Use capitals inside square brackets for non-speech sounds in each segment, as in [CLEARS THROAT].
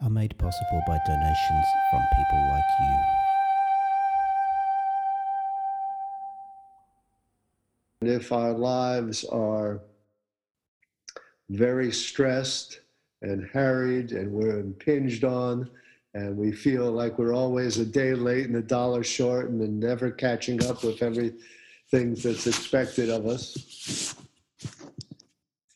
are made possible by donations from people like you. If our lives are very stressed and harried and we're impinged on and we feel like we're always a day late and a dollar short and never catching up with everything that's expected of us,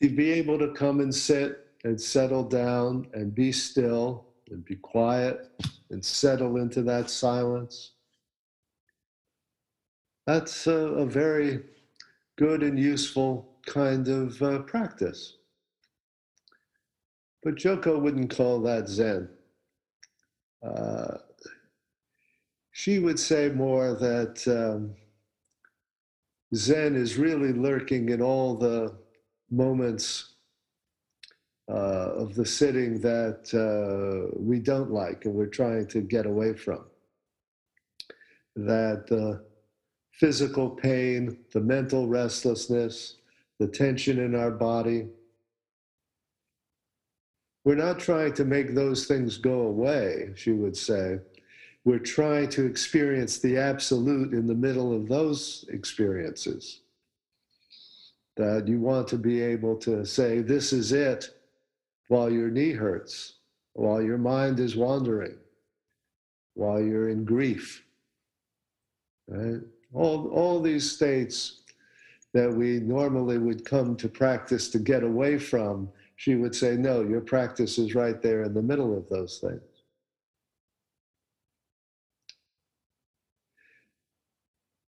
to be able to come and sit and settle down and be still and be quiet and settle into that silence. That's a, a very good and useful kind of uh, practice. But Joko wouldn't call that Zen. Uh, she would say more that um, Zen is really lurking in all the moments of the sitting that uh, we don't like and we're trying to get away from. That the physical pain, the mental restlessness, the tension in our body, we're not trying to make those things go away, she would say. We're trying to experience the absolute in the middle of those experiences. That you want to be able to say, This is it, while your knee hurts, while your mind is wandering, while you're in grief. Right? All, all these states that we normally would come to practice to get away from, she would say, No, your practice is right there in the middle of those things.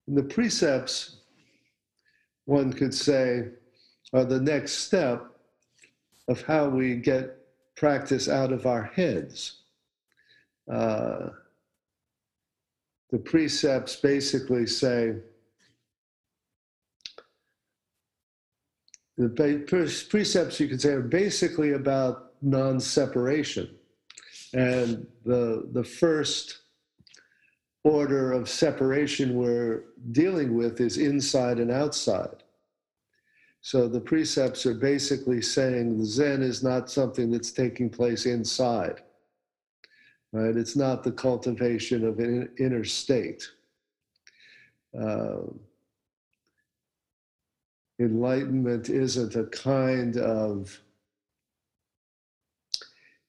And the precepts, one could say, are the next step of how we get practice out of our heads. Uh, the precepts basically say the precepts you could say are basically about non-separation and the the first order of separation we're dealing with is inside and outside so the precepts are basically saying the Zen is not something that's taking place inside, right? It's not the cultivation of an inner state. Uh, enlightenment isn't a kind of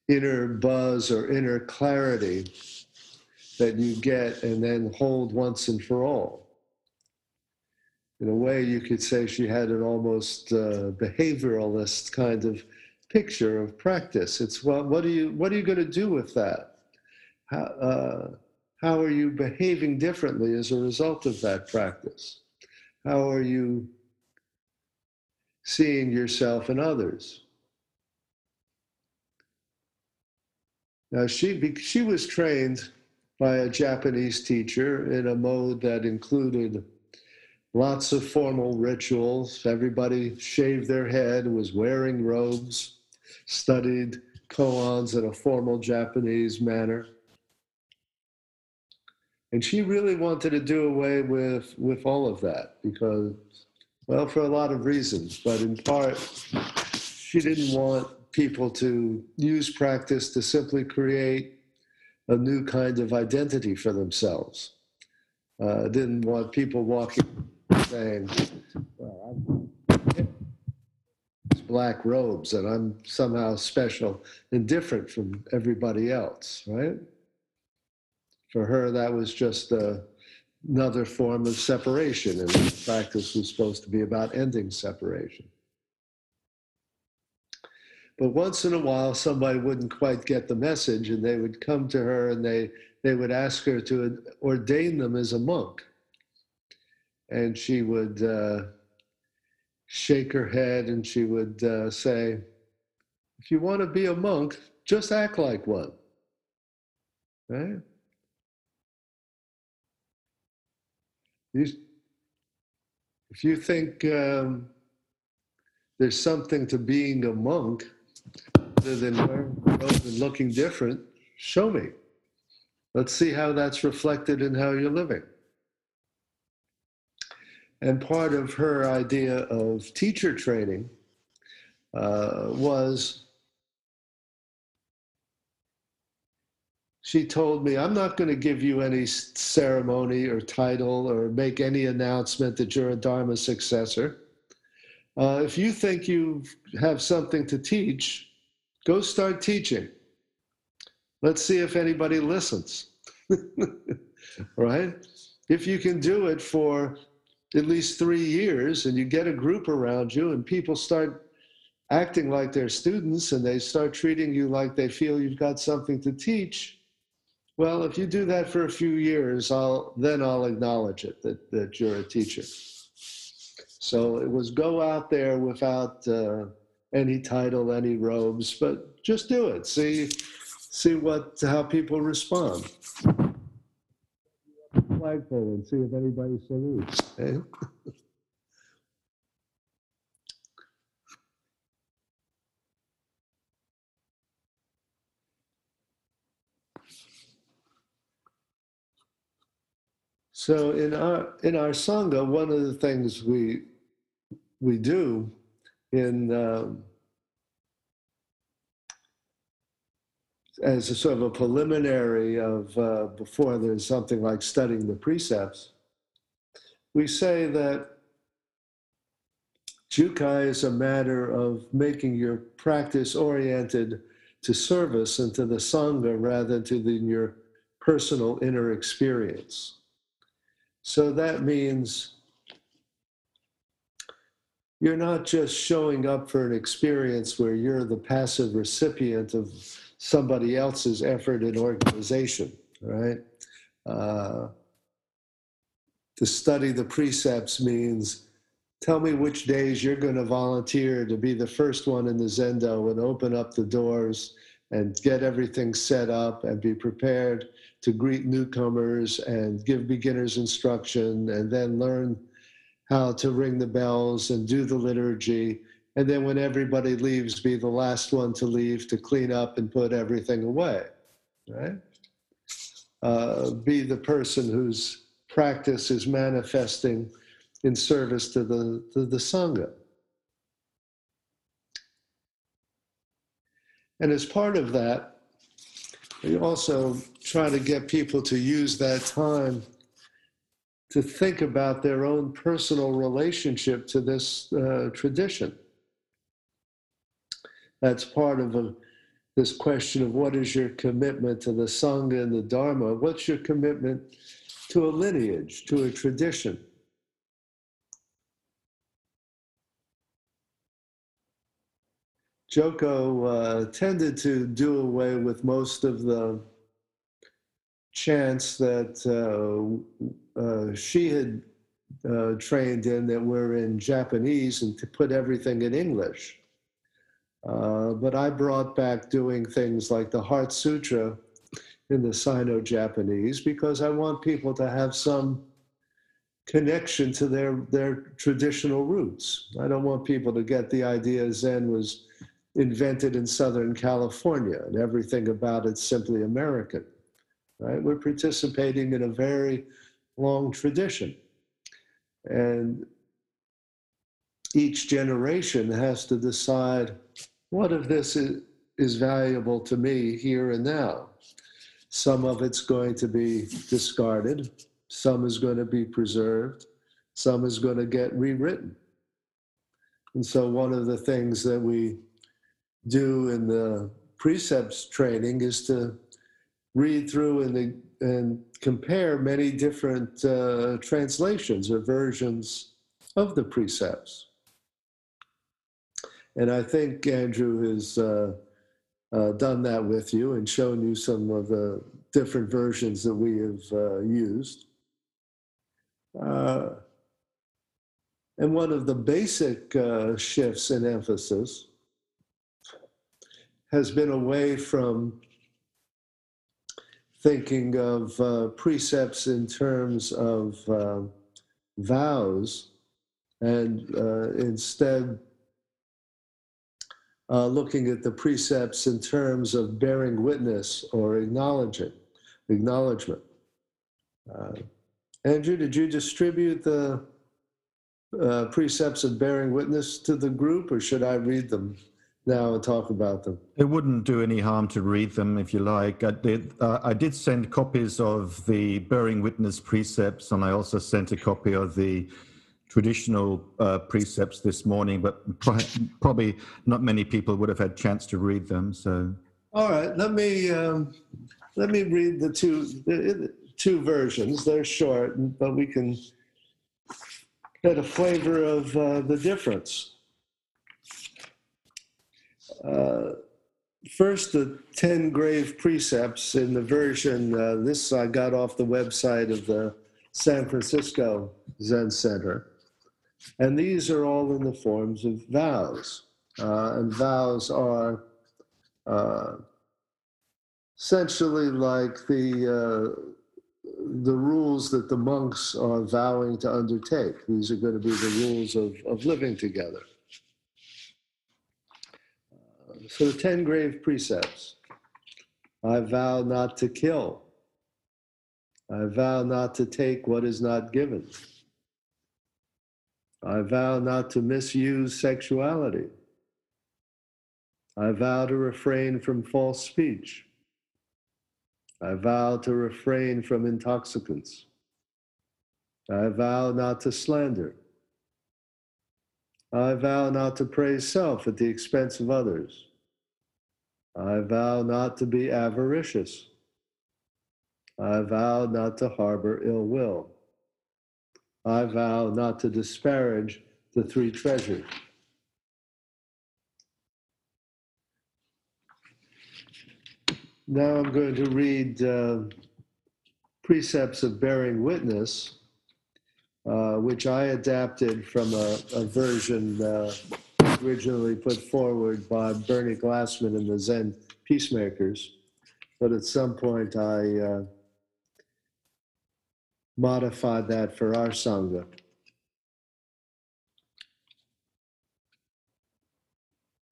inner buzz or inner clarity that you get and then hold once and for all in a way, you could say she had an almost uh, behavioralist kind of picture of practice. It's well, what are you what are you going to do with that? How, uh, how are you behaving differently as a result of that practice? How are you seeing yourself and others? Now she she was trained by a Japanese teacher in a mode that included lots of formal rituals. Everybody shaved their head, was wearing robes, studied koans in a formal Japanese manner. And she really wanted to do away with, with all of that because, well, for a lot of reasons, but in part, she didn't want people to use practice to simply create a new kind of identity for themselves. Uh, didn't want people walking saying, well, I'm it's black robes and I'm somehow special and different from everybody else, right? For her, that was just a, another form of separation, and the practice was supposed to be about ending separation. But once in a while, somebody wouldn't quite get the message, and they would come to her and they, they would ask her to ordain them as a monk and she would uh, shake her head and she would uh, say, If you want to be a monk, just act like one. Right? You, if you think um, there's something to being a monk other than wearing and looking different, show me. Let's see how that's reflected in how you're living. And part of her idea of teacher training uh, was she told me, I'm not going to give you any ceremony or title or make any announcement that you're a Dharma successor. Uh, if you think you have something to teach, go start teaching. Let's see if anybody listens. [LAUGHS] right? If you can do it for at least three years and you get a group around you and people start acting like they're students and they start treating you like they feel you've got something to teach. Well if you do that for a few years i'll then i'll acknowledge it that, that you're a teacher. So it was go out there without uh, any title any robes but just do it. See see what how people respond flagpole and see if anybody salutes. So in our in our sangha, one of the things we we do in um, as a sort of a preliminary of uh, before there's something like studying the precepts, we say that Jukai is a matter of making your practice oriented to service and to the Sangha rather than your personal inner experience. So that means you're not just showing up for an experience where you're the passive recipient of somebody else's effort and organization, right? Uh, to study the precepts means tell me which days you're going to volunteer to be the first one in the zendo and open up the doors and get everything set up and be prepared to greet newcomers and give beginners instruction and then learn how to ring the bells and do the liturgy and then when everybody leaves, be the last one to leave to clean up and put everything away, right? Uh, be the person whose practice is manifesting in service to the, to the Sangha. And as part of that, we also try to get people to use that time to think about their own personal relationship to this uh, tradition. That's part of a, this question of what is your commitment to the Sangha and the Dharma? What's your commitment to a lineage, to a tradition? Joko uh, tended to do away with most of the chants that uh, uh, she had uh, trained in that were in Japanese and to put everything in English. Uh, but I brought back doing things like the Heart Sutra in the Sino Japanese because I want people to have some connection to their, their traditional roots. I don't want people to get the idea Zen was invented in Southern California and everything about it's simply American. Right? We're participating in a very long tradition. And each generation has to decide what of this is, is valuable to me here and now? Some of it's going to be discarded, some is going to be preserved, some is going to get rewritten. And so, one of the things that we do in the precepts training is to read through and, and compare many different uh, translations or versions of the precepts. And I think Andrew has uh, uh, done that with you and shown you some of the different versions that we have uh, used. Uh, and one of the basic uh, shifts in emphasis has been away from thinking of uh, precepts in terms of uh, vows and uh, instead uh, looking at the precepts in terms of bearing witness or acknowledging, acknowledgement. Uh, Andrew, did you distribute the uh, precepts of bearing witness to the group, or should I read them now and talk about them? It wouldn't do any harm to read them if you like. I did. Uh, I did send copies of the bearing witness precepts, and I also sent a copy of the traditional uh, precepts this morning. But pro- probably not many people would have had chance to read them. So, all right, let me um, let me read the two two versions. They're short, but we can get a flavor of uh, the difference. Uh, first, the 10 grave precepts in the version, uh, this I got off the website of the San Francisco Zen Center. And these are all in the forms of vows. Uh, and vows are uh, essentially like the uh, the rules that the monks are vowing to undertake. These are going to be the rules of, of living together. So, the 10 grave precepts I vow not to kill, I vow not to take what is not given, I vow not to misuse sexuality, I vow to refrain from false speech. I vow to refrain from intoxicants. I vow not to slander. I vow not to praise self at the expense of others. I vow not to be avaricious. I vow not to harbor ill will. I vow not to disparage the three treasures. Now I'm going to read uh, precepts of bearing witness, uh, which I adapted from a, a version uh, originally put forward by Bernie Glassman and the Zen Peacemakers. But at some point, I modified that for our Sangha.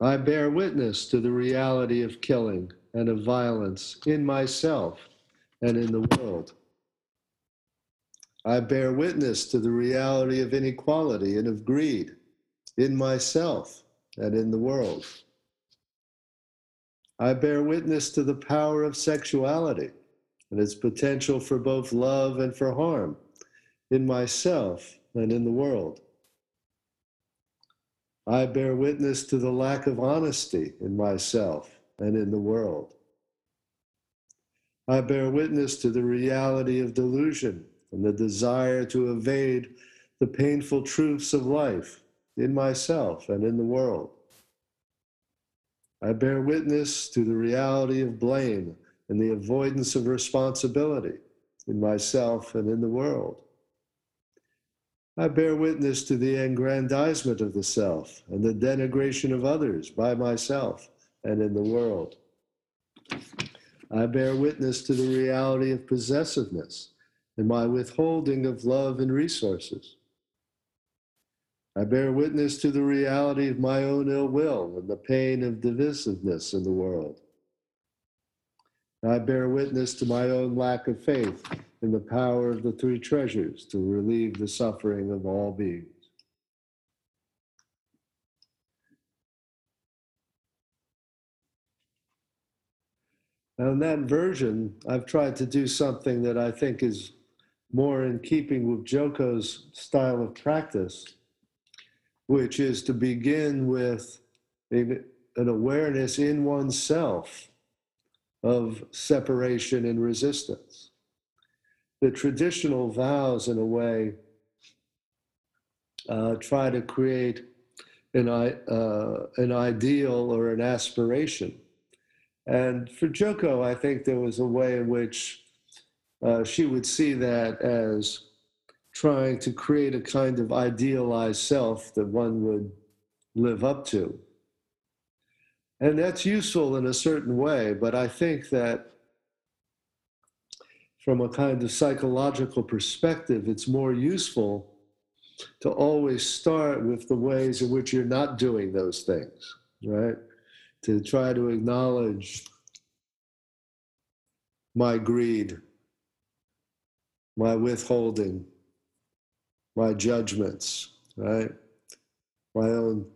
I bear witness to the reality of killing and of violence in myself and in the world. I bear witness to the reality of inequality and of greed in myself and in the world. I bear witness to the power of sexuality and its potential for both love and for harm in myself and in the world. I bear witness to the lack of honesty in myself and in the world. I bear witness to the reality of delusion and the desire to evade the painful truths of life in myself and in the world. I bear witness to the reality of blame and the avoidance of responsibility in myself and in the world. I bear witness to the aggrandizement of the self and the denigration of others by myself and in the world. I bear witness to the reality of possessiveness and my withholding of love and resources. I bear witness to the reality of my own ill will and the pain of divisiveness in the world. I bear witness to my own lack of faith in the power of the three treasures to relieve the suffering of all beings. Now, in that version, I've tried to do something that I think is more in keeping with Joko's style of practice, which is to begin with an awareness in oneself of separation and resistance. The traditional vows, in a way, uh, try to create an, uh, an ideal or an aspiration and for Joko, I think there was a way in which uh, she would see that as trying to create a kind of idealized self that one would live up to. And that's useful in a certain way, but I think that from a kind of psychological perspective, it's more useful to always start with the ways in which you're not doing those things, right? To try to acknowledge my greed, my withholding, my judgments, right? My own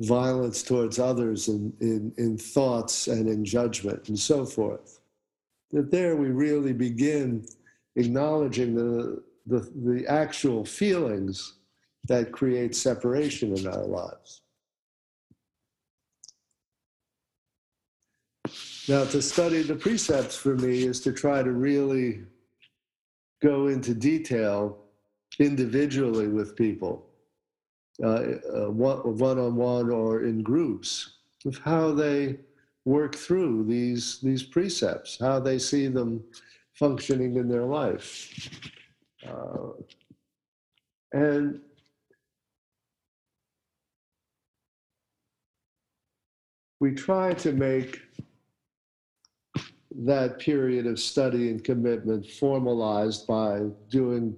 violence towards others in, in, in thoughts and in judgment and so forth. That there we really begin acknowledging the, the, the actual feelings that create separation in our lives. Now, to study the precepts for me is to try to really go into detail individually with people, one on one or in groups, of how they work through these, these precepts, how they see them functioning in their life. Uh, and we try to make that period of study and commitment formalized by doing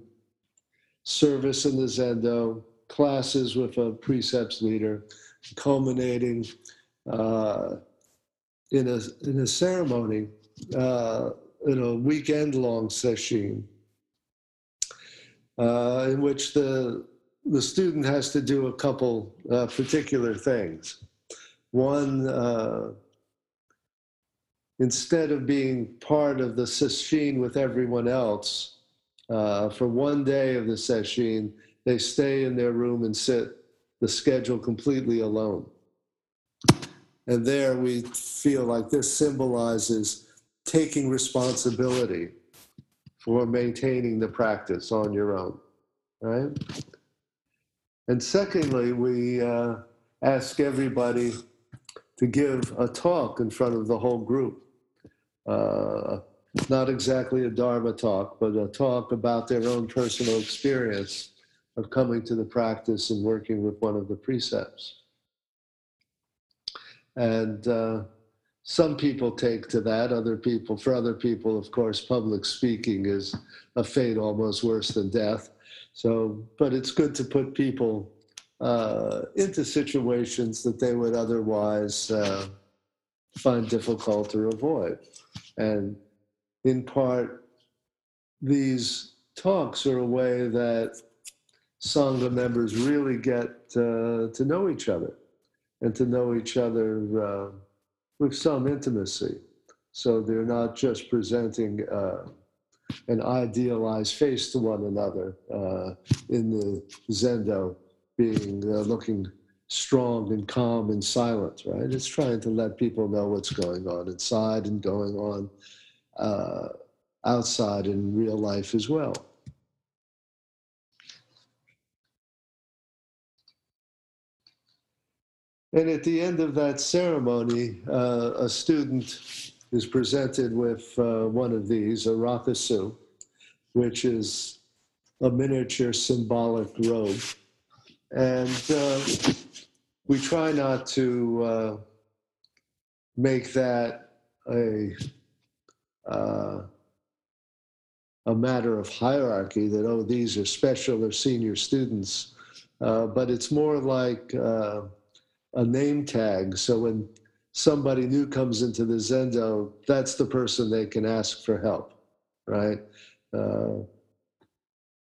service in the Zendo, classes with a precepts leader, culminating uh, in, a, in a ceremony, uh, in a weekend long session, uh, in which the, the student has to do a couple uh, particular things. One, uh, instead of being part of the sesshin with everyone else, uh, for one day of the sesshin, they stay in their room and sit the schedule completely alone. And there we feel like this symbolizes taking responsibility for maintaining the practice on your own, right? And secondly, we uh, ask everybody to give a talk in front of the whole group uh, not exactly a Dharma talk, but a talk about their own personal experience of coming to the practice and working with one of the precepts. And uh, some people take to that, other people, for other people, of course, public speaking is a fate almost worse than death. So, but it's good to put people uh, into situations that they would otherwise uh, find difficult to avoid. And in part, these talks are a way that Sangha members really get uh, to know each other and to know each other uh, with some intimacy. So they're not just presenting uh, an idealized face to one another uh, in the Zendo, being uh, looking strong and calm and silent, right? It's trying to let people know what's going on inside and going on uh, outside in real life as well. And at the end of that ceremony, uh, a student is presented with uh, one of these, a rakusu, which is a miniature symbolic robe. And uh, we try not to uh, make that a uh, a matter of hierarchy that oh these are special or senior students, uh, but it's more like a name tag. So when somebody new comes into the Zendo, that's the person they can ask for help, right? Uh,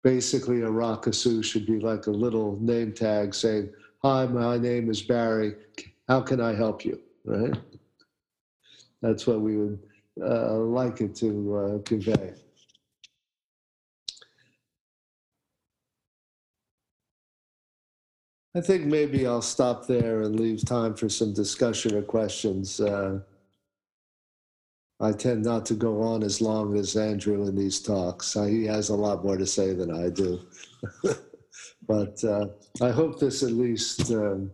basically, a rakusu should be like a little name tag saying Hi, my name is Barry. How can I help you? Right? That's what we would uh, like it to uh, convey. I think maybe I'll stop there and leave time for some discussion or questions. Uh, I tend not to go on as long as Andrew in these talks. He has a lot more to say than I do. [LAUGHS] But uh, I hope this at least um,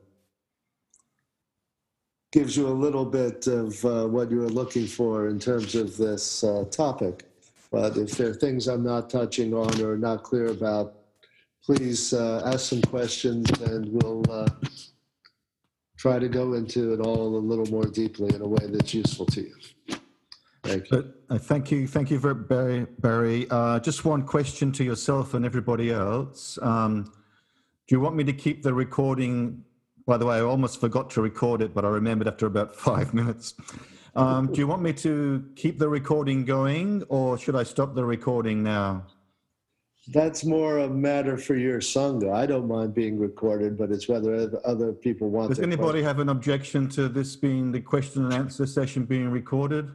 gives you a little bit of uh, what you are looking for in terms of this uh, topic. But if there are things I'm not touching on or not clear about, please uh, ask some questions and we'll uh, try to go into it all a little more deeply in a way that's useful to you. Thank you. Uh, thank you, thank you, Barry. Barry. Uh, just one question to yourself and everybody else. Um, do you want me to keep the recording? By the way, I almost forgot to record it, but I remembered after about [LAUGHS] five minutes. Um, do you want me to keep the recording going, or should I stop the recording now? That's more a matter for your sangha. I don't mind being recorded, but it's whether other- people want. Does their anybody have an objection to this being the question and answer session being recorded?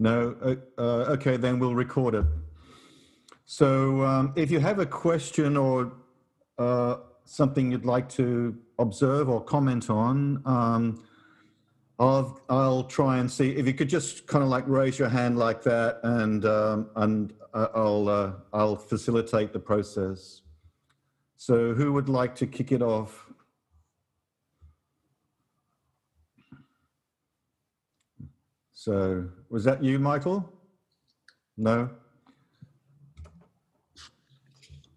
No, uh, uh, okay, then we'll record it. So um, if you have a question or uh, something you'd like to observe or comment on, um, I'll, I'll try and see if you could just kind of like raise your hand like that and, um, and uh, I'll, uh, I'll facilitate the process. So who would like to kick it off? So was that you, Michael? No?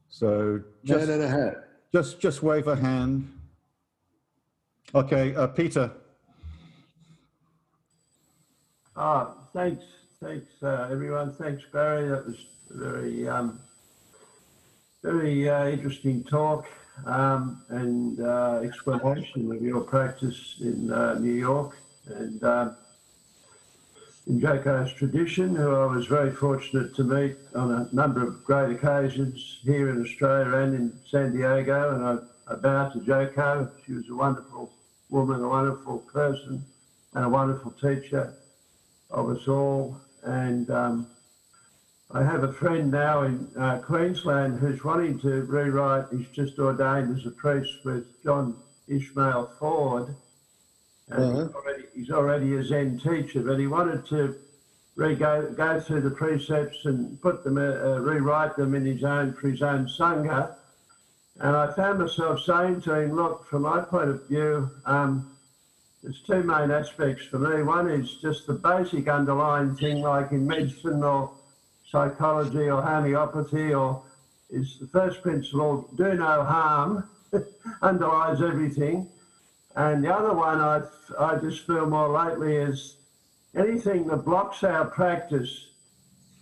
So just, in a hat. just, just wave a hand. Okay, uh, Peter. Ah, thanks, thanks, uh, everyone. Thanks, Barry. That was very, um, very uh, interesting talk um, and uh, explanation of your practice in uh, New York and um, in Joko's tradition, who I was very fortunate to meet on a number of great occasions here in Australia and in San Diego. And I, I bow to Joko. She was a wonderful woman, a wonderful person, and a wonderful teacher of us all. And um, I have a friend now in uh, Queensland who's wanting to rewrite, he's just ordained as a priest with John Ishmael Ford. And Uh-huh. he's, already, he's already a Zen teacher, but he wanted to go, go through the precepts and put them, uh, uh, rewrite them in his own, for his own Sangha. And I found myself saying to him, look, from my point of view, um, there's two main aspects for me. One is just the basic underlying thing, like in medicine or psychology or homeopathy, or is the first principle do no harm, [LAUGHS] underlies everything. And the other one I, I just feel more lately is anything that blocks our practice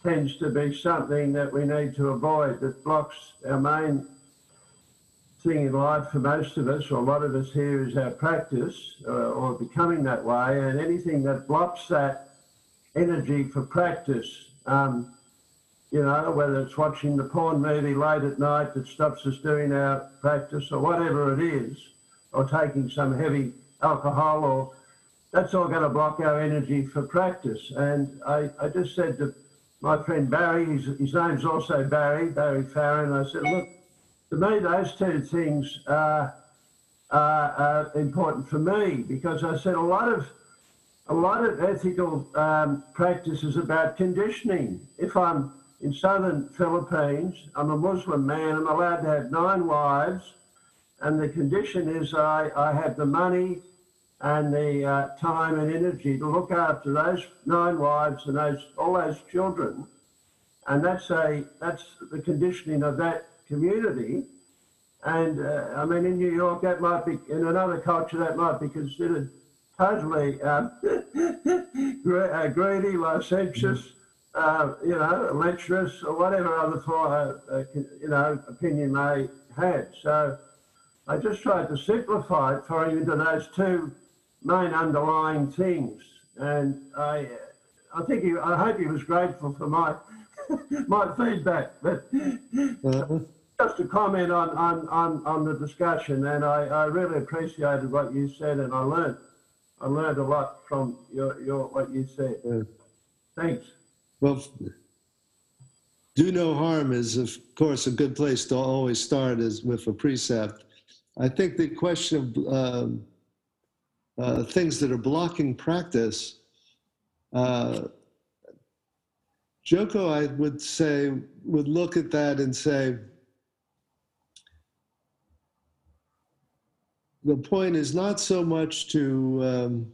tends to be something that we need to avoid, that blocks our main thing in life for most of us, or a lot of us here, is our practice uh, or becoming that way. And anything that blocks that energy for practice, um, you know, whether it's watching the porn movie late at night that stops us doing our practice or whatever it is, or taking some heavy alcohol or that's all going to block our energy for practice. And I, I just said to my friend Barry, his, his name's also Barry, Barry Farron, I said, look, to me, those two things are, are, are important for me because I said a lot of a lot of ethical um, practice is about conditioning. If I'm in southern Philippines, I'm a Muslim man, I'm allowed to have nine wives, and the condition is I, I have the money and the uh, time and energy to look after those nine wives and those all those children, and that's a that's the conditioning of that community. And uh, I mean, in New York, that might be in another culture that might be considered totally um, [LAUGHS] uh, greedy, licentious, uh, you know, lecherous, or whatever other for, uh, uh, you know opinion may have. So I just tried to simplify it for into those two main underlying things, and I, I think he, I hope he was grateful for my [LAUGHS] my feedback, but Uh-huh. Just a comment on, on, on, on the discussion, and I, I really appreciated what you said, and I learned I learned a lot from your, your what you said. Yeah. Thanks. Well, do no harm is, of course, a good place to always start is with a precept. I think the question of um, uh, things that are blocking practice, uh, Joko, I would say, would look at that and say, the point is not so much to um,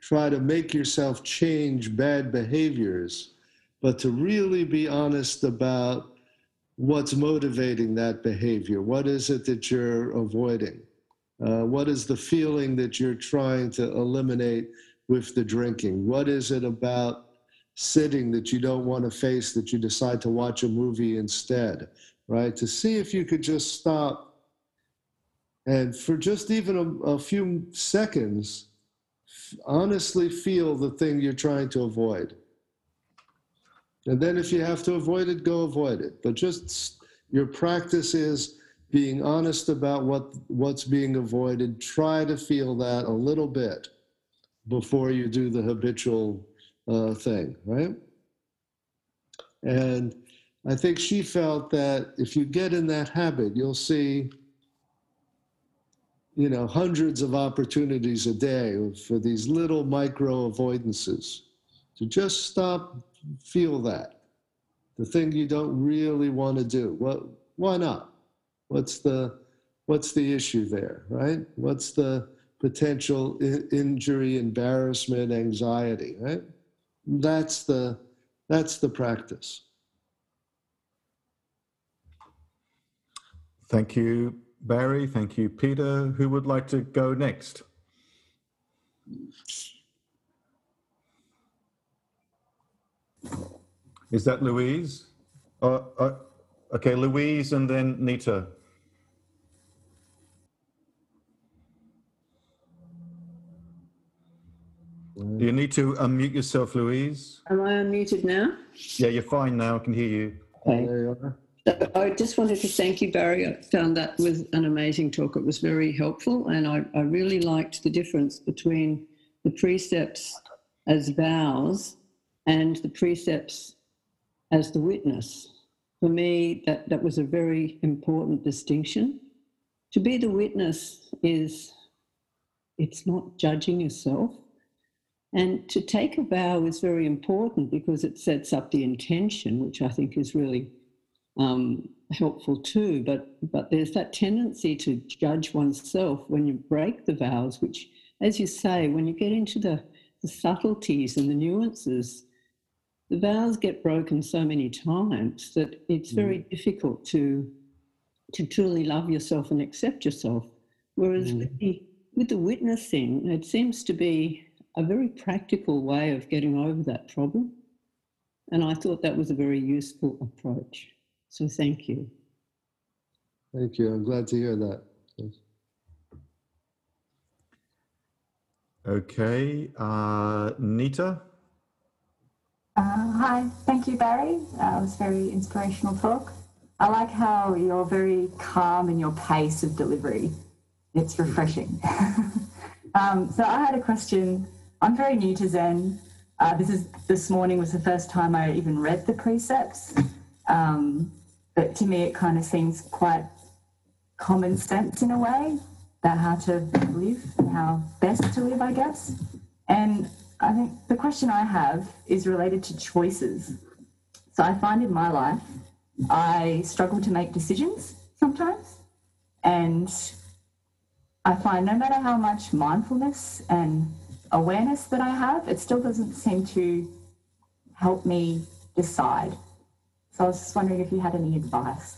try to make yourself change bad behaviors, but to really be honest about what's motivating that behavior. What is it that you're avoiding? Uh, what is the feeling that you're trying to eliminate with the drinking? What is it about sitting that you don't want to face that you decide to watch a movie instead, right? To see if you could just stop and for just even a, a few seconds, honestly feel the thing you're trying to avoid. And then if you have to avoid it, go avoid it. But just your practice is being honest about what what's being avoided. Try to feel that a little bit before you do the habitual uh, thing, right? And I think she felt that if you get in that habit, you'll see, you know, hundreds of opportunities a day for these little micro avoidances to just stop, feel that. The thing you don't really want to do. What, why not? What's the, what's the issue there, right? What's the potential injury, embarrassment, anxiety, right? That's the, that's the practice. Thank you, Barry. Thank you, Peter. Who would like to go next? Is that Louise? Uh, uh, okay, Louise and then Nita. Do you need to unmute yourself, Louise. Am I unmuted now? Yeah, you're fine now. I can hear you. Okay. I just wanted to thank you, Barry. I found that was an amazing talk. It was very helpful, and I, I really liked the difference between the precepts as vows and the precepts as the witness. For me, that, that was a very important distinction. To be the witness is, it's not judging yourself. And to take a vow is very important because it sets up the intention, which I think is really um, helpful too. But but there's that tendency to judge oneself when you break the vows, which, as you say, when you get into the, the subtleties and the nuances, the vows get broken so many times that it's very mm. difficult to to truly love yourself and accept yourself. Whereas mm. with, the, with the witnessing, it seems to be a very practical way of getting over that problem. And I thought that was a very useful approach. So thank you. Thank you. I'm glad to hear that. Yes. Okay. Uh, Nita? Uh, hi. Thank you, Barry. Uh, it was a very inspirational talk. I like how you're very calm in your pace of delivery. It's refreshing. [LAUGHS] um, so I had a question I'm very new to Zen. Uh, this is this morning was the first time I even read the precepts, um, but to me it kind of seems quite common sense in a way about how to live how best to live, I guess. And I think the question I have is related to choices. So I find in my life I struggle to make decisions sometimes, and I find no matter how much mindfulness and awareness that I have, it still doesn't seem to help me decide. So I was just wondering if you had any advice.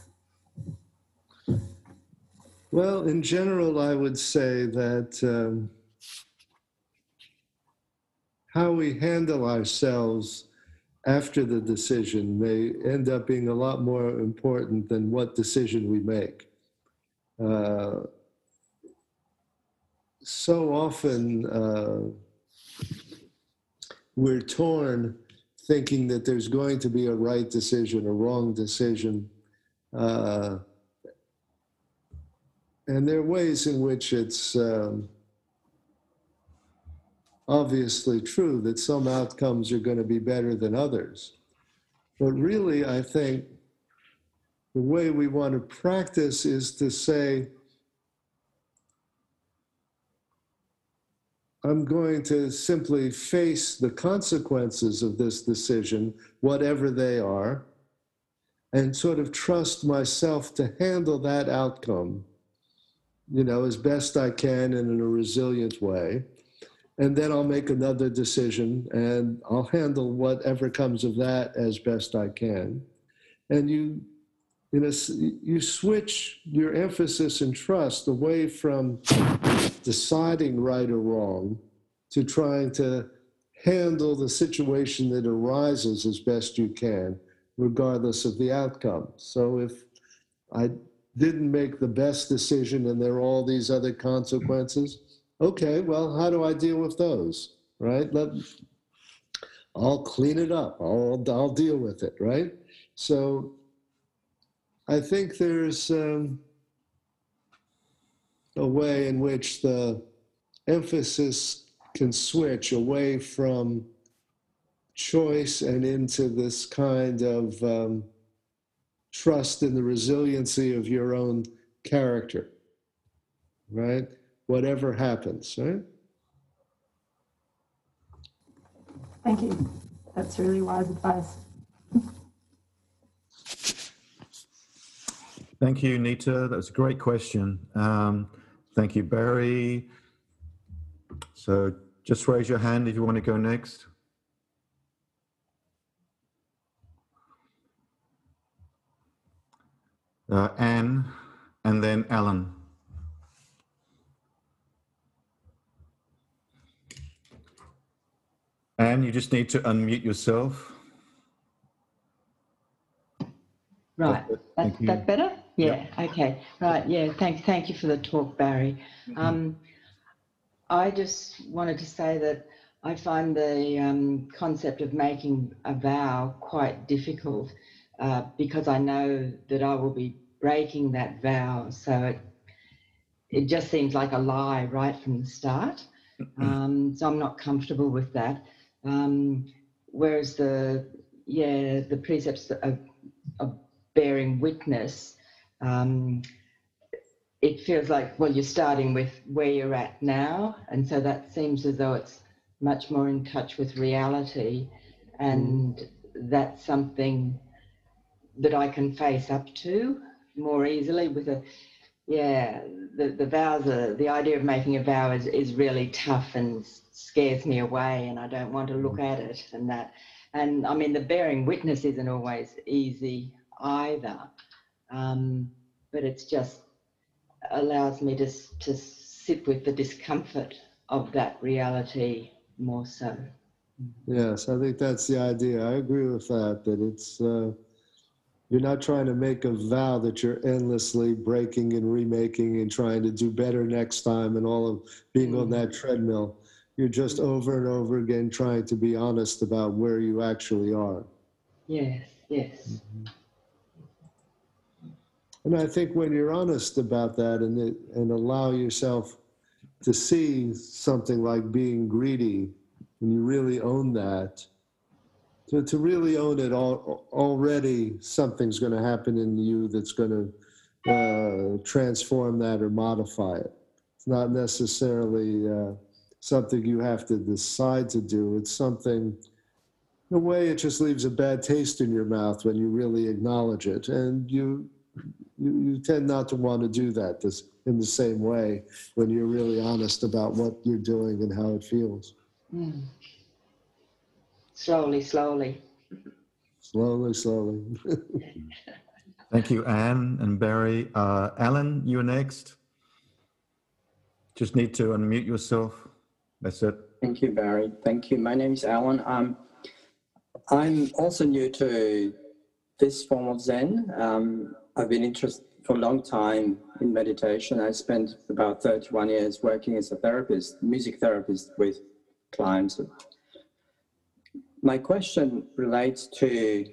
Well, in general, I would say that um, how we handle ourselves after the decision may end up being a lot more important than what decision we make. Uh, so often, uh, we're torn thinking that there's going to be a right decision, a wrong decision. Uh, and there are ways in which it's um, obviously true that some outcomes are going to be better than others. But really, I think the way we want to practice is to say, I'm going to simply face the consequences of this decision, whatever they are, and sort of trust myself to handle that outcome, you know, as best I can and in a resilient way. And then I'll make another decision and I'll handle whatever comes of that as best I can. And you, s- you switch your emphasis and trust away from deciding right or wrong to trying to handle the situation that arises as best you can, regardless of the outcome. So if I didn't make the best decision and there are all these other consequences, okay, well, how do I deal with those? Right? Let, I'll clean it up. I'll, I'll deal with it, right? So I think there's um, a way in which the emphasis can switch away from choice and into this kind of um, trust in the resiliency of your own character, right? Whatever happens, right? Thank you. That's really wise advice. Thank you, Nita. That was a great question. Um, thank you, Barry. So just raise your hand if you want to go next. Uh, Anne, and then Alan. Anne, you just need to unmute yourself. Right, that's that better? Yeah, okay, right, yeah, thank, thank you for the talk, Barry. Um, I just wanted to say that I find the um, concept of making a vow quite difficult uh, because I know that I will be breaking that vow. So it, it just seems like a lie right from the start. Um, so I'm not comfortable with that. Um, whereas the, yeah, the precepts of, of bearing witness, um, it feels like, well, you're starting with where you're at now. And so that seems as though it's much more in touch with reality. And that's something that I can face up to more easily with a, yeah, the, the vows, are, the idea of making a vow is, is really tough and scares me away and I don't want to look at it and that. And I mean, the bearing witness isn't always easy either. Um, but it's just allows me to, to sit with the discomfort of that reality more so. Yes, I think that's the idea. I agree with that, that it's, uh, you're not trying to make a vow that you're endlessly breaking and remaking and trying to do better next time and all of being on that treadmill. You're just over and over again trying to be honest about where you actually are. Yes, yes. And I think when you're honest about that and, it, and allow yourself to see something like being greedy, and you really own that, to, to really own it all, already something's going to happen in you that's going to uh, transform that or modify it. It's not necessarily uh, something you have to decide to do. It's something, in a way, it just leaves a bad taste in your mouth when you really acknowledge it. And you, you, you tend not to want to do that this, in the same way when you're really honest about what you're doing and how it feels. Mm. Slowly, slowly. Slowly, slowly. [LAUGHS] Thank you, Anne and Barry. Uh, Alan, you're next. Just need to unmute yourself. That's it. Thank you, Barry. Thank you. My name is Alan. Um, I'm also new to this form of Zen. Um, I've been interested for a long time in meditation. I spent about 31 years working as a therapist, music therapist with clients. My question relates to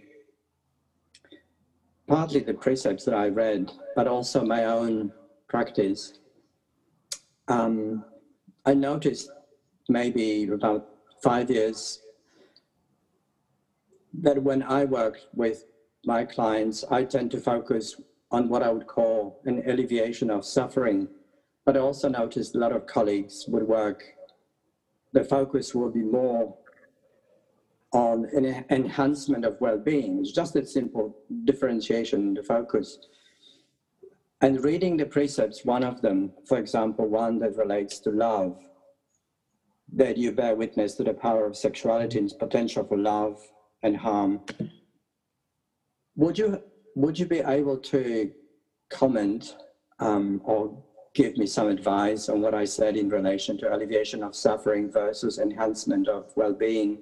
partly the precepts that I read, but also my own practice. Um, I noticed maybe about five years that when I worked with my clients, I tend to focus on what I would call an alleviation of suffering. But I also noticed a lot of colleagues would work, the focus will be more on an enhancement of well-being. It's just a simple differentiation in the focus. And reading the precepts, one of them, for example, one that relates to love, that you bear witness to the power of sexuality and its potential for love and harm. Would you would you be able to comment um, or give me some advice on what I said in relation to alleviation of suffering versus enhancement of well-being,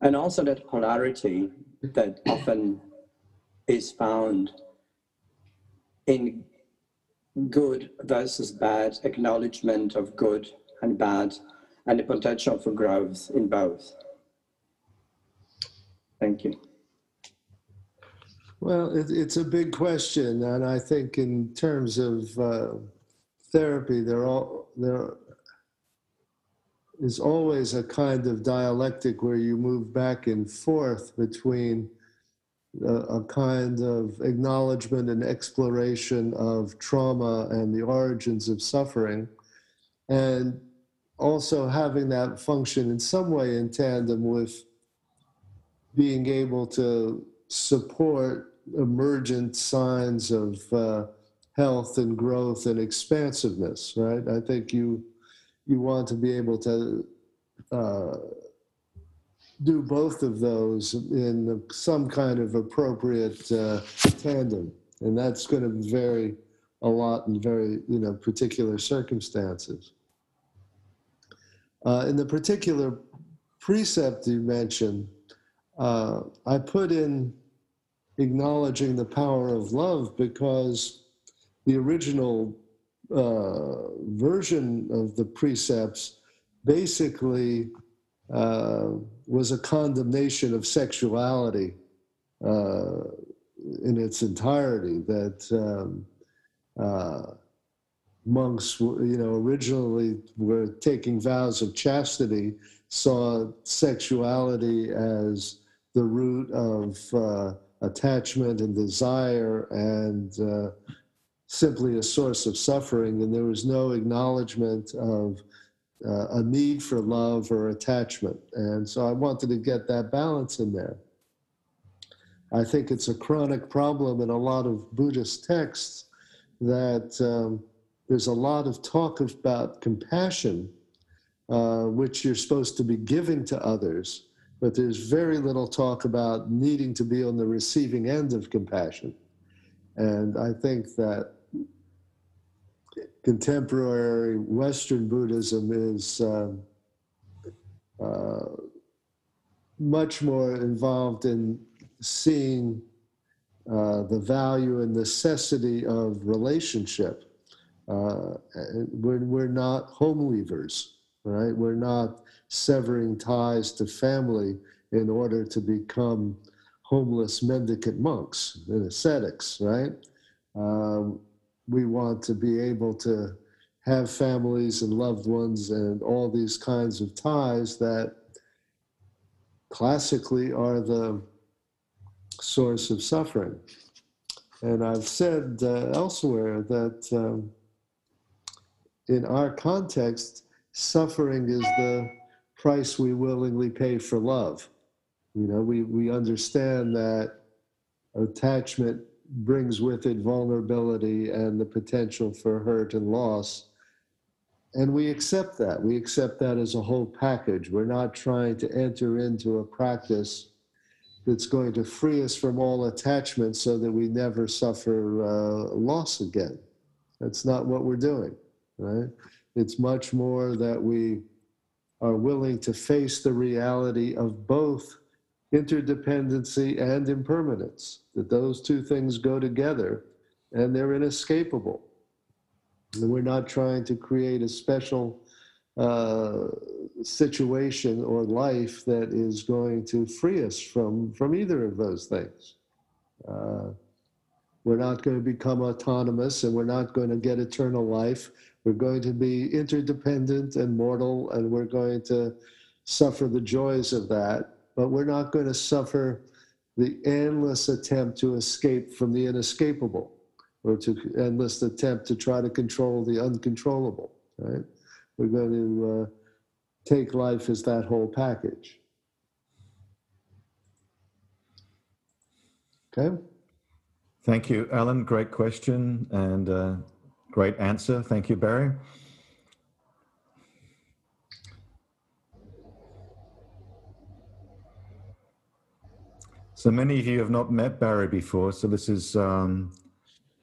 and also that polarity that often is found in good versus bad, acknowledgement of good and bad, and the potential for growth in both. Thank you. Well, it, it's a big question, and I think in terms of uh, therapy, there all there is always a kind of dialectic where you move back and forth between a, a kind of acknowledgement and exploration of trauma and the origins of suffering, and also having that function in some way in tandem with being able to support emergent signs of uh, health and growth and expansiveness, right? I think you you want to be able to uh, do both of those in some kind of appropriate uh, tandem, and that's going to vary a lot in very you know particular circumstances. Uh, in the particular precept you mentioned, uh, I put in acknowledging the power of love because the original uh, version of the precepts basically uh, was a condemnation of sexuality uh, in its entirety. That um, uh, monks, you know, originally were taking vows of chastity, saw sexuality as the root of uh, attachment and desire and uh, simply a source of suffering, and there was no acknowledgement of uh, a need for love or attachment. And so I wanted to get that balance in there. I think it's a chronic problem in a lot of Buddhist texts that um, there's a lot of talk about compassion, uh, which you're supposed to be giving to others, but there's very little talk about needing to be on the receiving end of compassion. And I think that contemporary Western Buddhism is um, uh, much more involved in seeing uh, the value and necessity of relationship. Uh, we're not home leavers, right? We're not severing ties to family in order to become homeless mendicant monks and ascetics, right? Um, we want to be able to have families and loved ones and all these kinds of ties that classically are the source of suffering. And I've said uh, elsewhere that um, in our context, suffering is the price we willingly pay for love. You know, we, we understand that attachment brings with it vulnerability and the potential for hurt and loss. And we accept that. We accept that as a whole package. We're not trying to enter into a practice that's going to free us from all attachment so that we never suffer uh, loss again. That's not what we're doing, right? It's much more that we are willing to face the reality of both interdependency and impermanence, that those two things go together and they're inescapable. And we're not trying to create a special uh, situation or life that is going to free us from, from either of those things. Uh, we're not going to become autonomous and we're not going to get eternal life. We're going to be interdependent and mortal, and we're going to suffer the joys of that. But we're not going to suffer the endless attempt to escape from the inescapable or to endless attempt to try to control the uncontrollable right? We're going to uh, take life as that whole package. Okay? Thank you alan. Great question and uh, great answer thank you barry So many of you have not met Barry before, so this is. Um,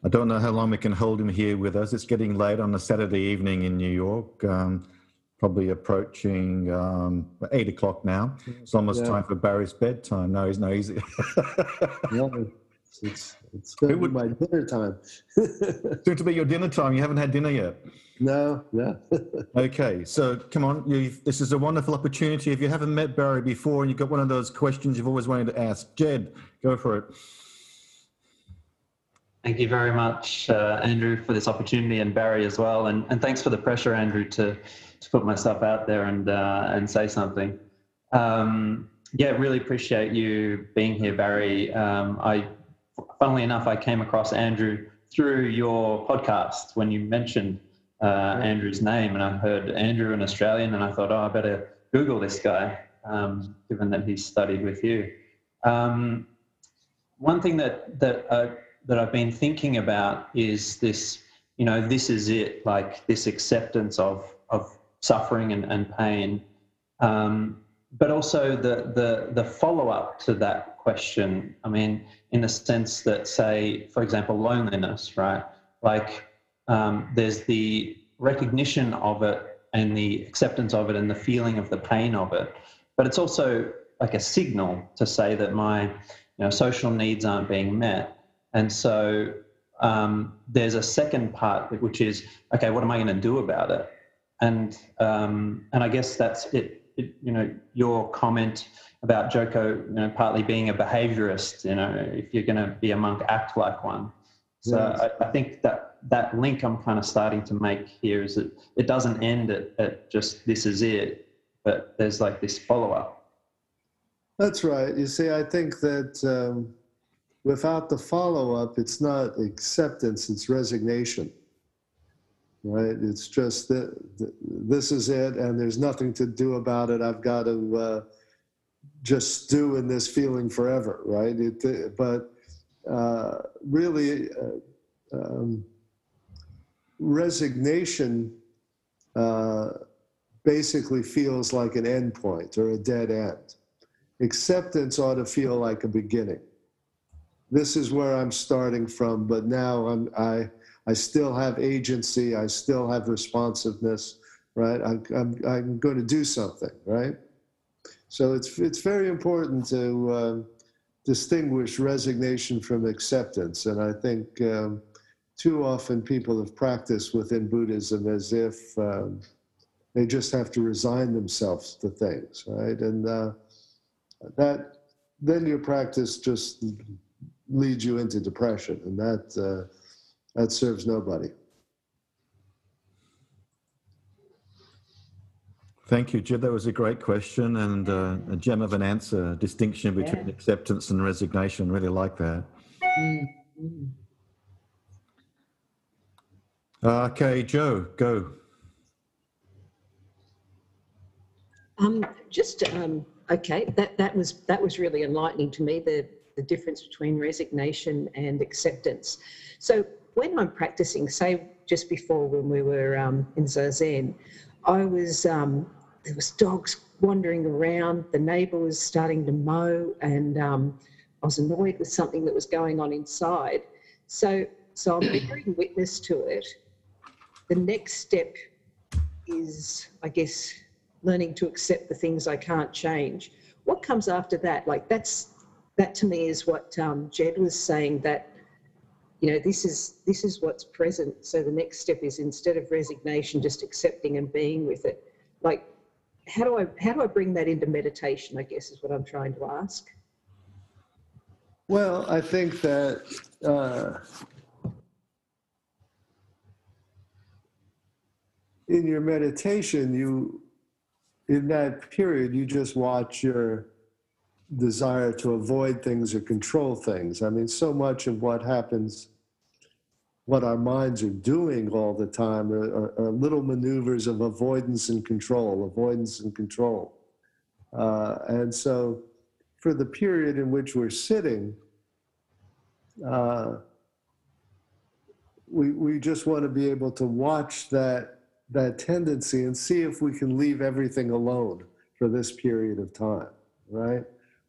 I don't know how long we can hold him here with us. It's getting late on a Saturday evening in New York. Um, probably approaching um, eight o'clock now. It's almost Yeah. time for Barry's bedtime. No, he's no, he's. [LAUGHS] No, it's, it's, it's going to be would- my dinner time. Soon to be your dinner time. You haven't had dinner yet. no, no. [LAUGHS] Okay, so come on. you this is a wonderful opportunity. If you haven't met Barry before and you've got one of those questions you've always wanted to ask, Jed, go for it. Thank you very much, uh, Andrew, for this opportunity, and Barry as well. And, and thanks for the pressure, Andrew, to, to put myself out there and uh, and say something. Um, yeah, really appreciate you being here, Barry. Um, I, funnily enough, I came across Andrew through your podcast when you mentioned uh, Andrew's name, and I heard Andrew, an Australian, and I thought, oh, I better Google this guy, um, given that he's studied with you. Um, one thing that that uh, that I've been thinking about is this, you know, this is it, like this acceptance of of suffering and, and pain, um, but also the the the follow up to that question. I mean, in the sense that, say, for example, loneliness, right? Like, um, there's the recognition of it and the acceptance of it and the feeling of the pain of it, but it's also like a signal to say that my you know social needs aren't being met and so um, there's a second part which is okay what am i going to do about it and um, and i guess that's it, it you know your comment about joko you know partly being a behaviorist you know if you're going to be a monk act like one so Yes. I, I think that that link i'm kind of starting to make here is that it doesn't end at, at just this is it but there's like this follow-up That's right. You see, I think that um, without the follow up, it's not acceptance, it's resignation. Right? It's just that this is it, and there's nothing to do about it. I've got to uh, just stew in this feeling forever. Right? It, uh, but uh, really, uh, um, resignation uh, basically feels like an end point or a dead end acceptance ought to feel like a beginning. This is where I'm starting from, but now I'm, I, I still have agency. I still have responsiveness, right? I'm, I'm, I'm going to do something, right? So it's, it's very important to um, distinguish resignation from acceptance. And I think um, too often people have practiced within Buddhism as if um, they just have to resign themselves to things, right? And uh, that then your practice just leads you into depression, and that uh, that serves nobody. Thank you, Jed. That was a great question and uh, a gem of an answer. Distinction between Yeah. acceptance and resignation. Really like that. Mm, mm. Uh, okay, Joe, go. Um, just um, okay. That that was that was really enlightening to me. The the difference between resignation and acceptance. So when I'm practicing, say just before when we were um, in zazen, I was um, there was dogs wandering around. The neighbour was starting to mow, and um, I was annoyed with something that was going on inside. So so I'm [CLEARS THROAT] bearing witness to it. The next step is, I guess, learning to accept the things I can't change. What comes after that? Like that's that to me is what um, Jed was saying that you know this is this is what's present. So the next step is instead of resignation, just accepting and being with it. Like how do I how do I bring that into meditation? I guess is what I'm trying to ask. Well, I think that uh, in your meditation, you in that period, you just watch your desire to avoid things or control things. I mean, so much of what happens, what our minds are doing all the time, are, are, are little maneuvers of avoidance and control, avoidance and control. Uh, and so, for the period in which we're sitting, uh, we, we just want to be able to watch that that tendency and see if we can leave everything alone for this period of time, right?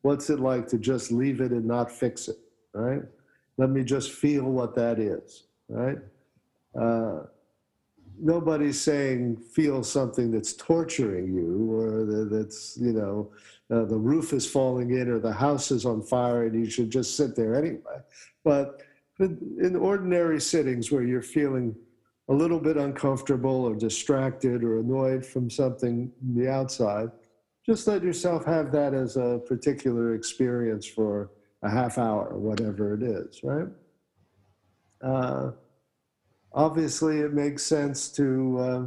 what's it like to just leave it and not fix it, right? Let me just feel what that is, right? Uh, nobody's saying feel something that's torturing you or that's, you know, uh, the roof is falling in or the house is on fire and you should just sit there anyway. But in ordinary sittings where you're feeling a little bit uncomfortable or distracted or annoyed from something in the outside, just let yourself have that as a particular experience for a half hour or whatever it is, right? Uh, obviously, it makes sense to, uh,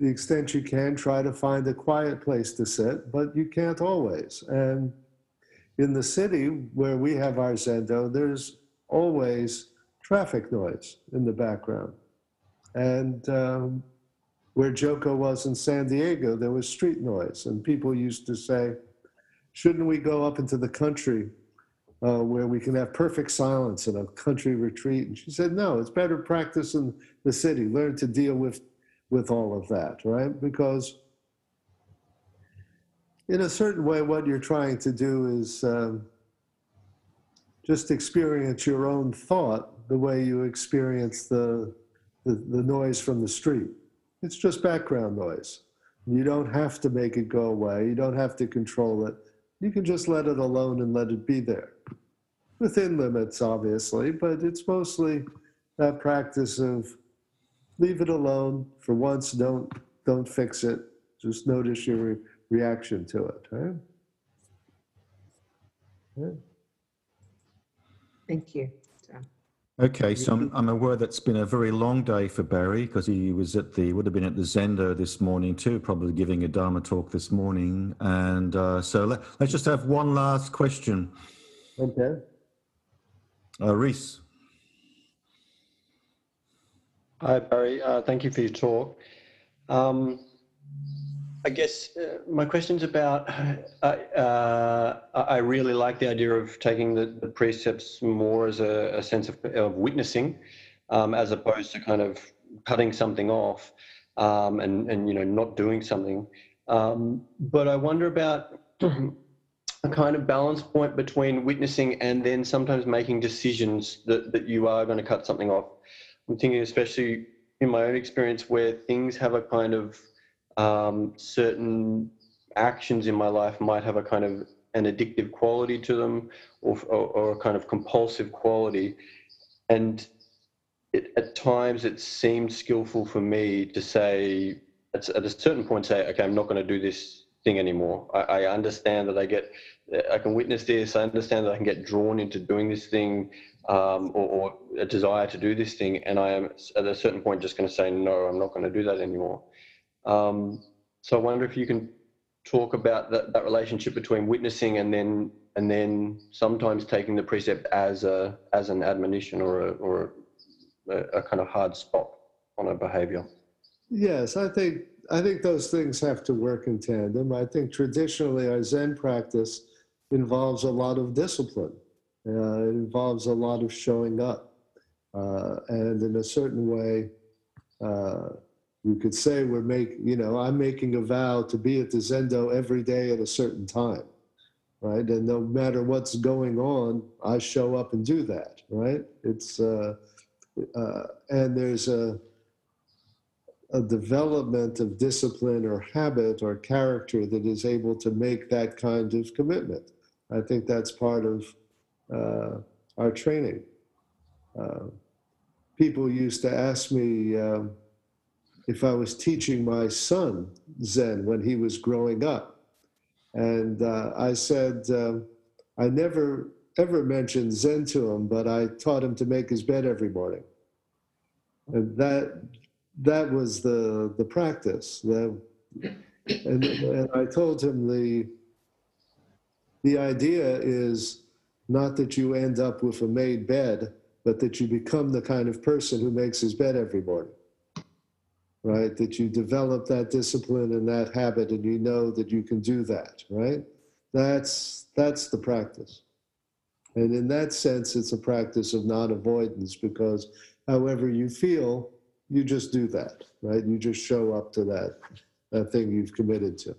the extent you can, try to find a quiet place to sit, but you can't always. And in the city where we have our Zendo, there's always traffic noise in the background. And um, where Joko was in San Diego, there was street noise. And people used to say, shouldn't we go up into the country uh, where we can have perfect silence in a country retreat? And she said, no, it's better practice in the city. Learn to deal with, with all of that, right? Because in a certain way, what you're trying to do is um, just experience your own thought the way you experience the, the, the noise from the street. It's just background noise. You don't have to make it go away. You don't have to control it. You can just let it alone and let it be there. Within limits, obviously, but it's mostly that practice of leave it alone for once, don't, don't fix it. Just notice your re- reaction to it, right? Yeah. Thank you. Okay, so I'm, I'm aware that's been a very long day for Barry because he was at the would have been at the Zendo this morning too, probably giving a Dharma talk this morning. And uh, so let, let's just have one last question, Okay. uh, Reese. Hi, Barry. Uh, thank you for your talk. Um, I guess uh, my question's about uh, uh, I really like the idea of taking the, the precepts more as a, a sense of, of witnessing um, as opposed to kind of cutting something off um, and, and, you know, not doing something. Um, but I wonder about [CLEARS THROAT] a kind of balance point between witnessing and then sometimes making decisions that, that you are going to cut something off. I'm thinking, especially in my own experience, where things have a kind of um, certain actions in my life might have a kind of an addictive quality to them or, or, or a kind of compulsive quality. And it, at times it seemed skillful for me to say, at, at a certain point, say, okay, I'm not going to do this thing anymore. I, I understand that I get, I can witness this. I understand that I can get drawn into doing this thing um, or, or a desire to do this thing. And I am at a certain point just going to say, no, I'm not going to do that anymore. Um, so I wonder if you can talk about that, that relationship between witnessing and then and then sometimes taking the precept as a as an admonition or a, or a, a kind of hard spot on a behavior. Yes, I think I think those things have to work in tandem. I think traditionally our Zen practice involves a lot of discipline. Uh, it involves a lot of showing up, uh, and in a certain way, uh, you could say we're making. You know, I'm making a vow to be at the Zendo every day at a certain time, right? And no matter what's going on, I show up and do that, right? It's uh, uh, and there's a a development of discipline or habit or character that is able to make that kind of commitment. I think that's part of uh, our training. Uh, people used to ask me um, if I was teaching my son Zen when he was growing up. And uh, I said, um, I never ever mentioned Zen to him, but I taught him to make his bed every morning. And that that was the the practice. The, and, and I told him the the idea is not that you end up with a made bed, but that you become the kind of person who makes his bed every morning. Right? That you develop that discipline and that habit and you know that you can do that, right? That's that's the practice. And in that sense, it's a practice of non-avoidance because however you feel, you just do that, right? You just show up to that, that thing you've committed to.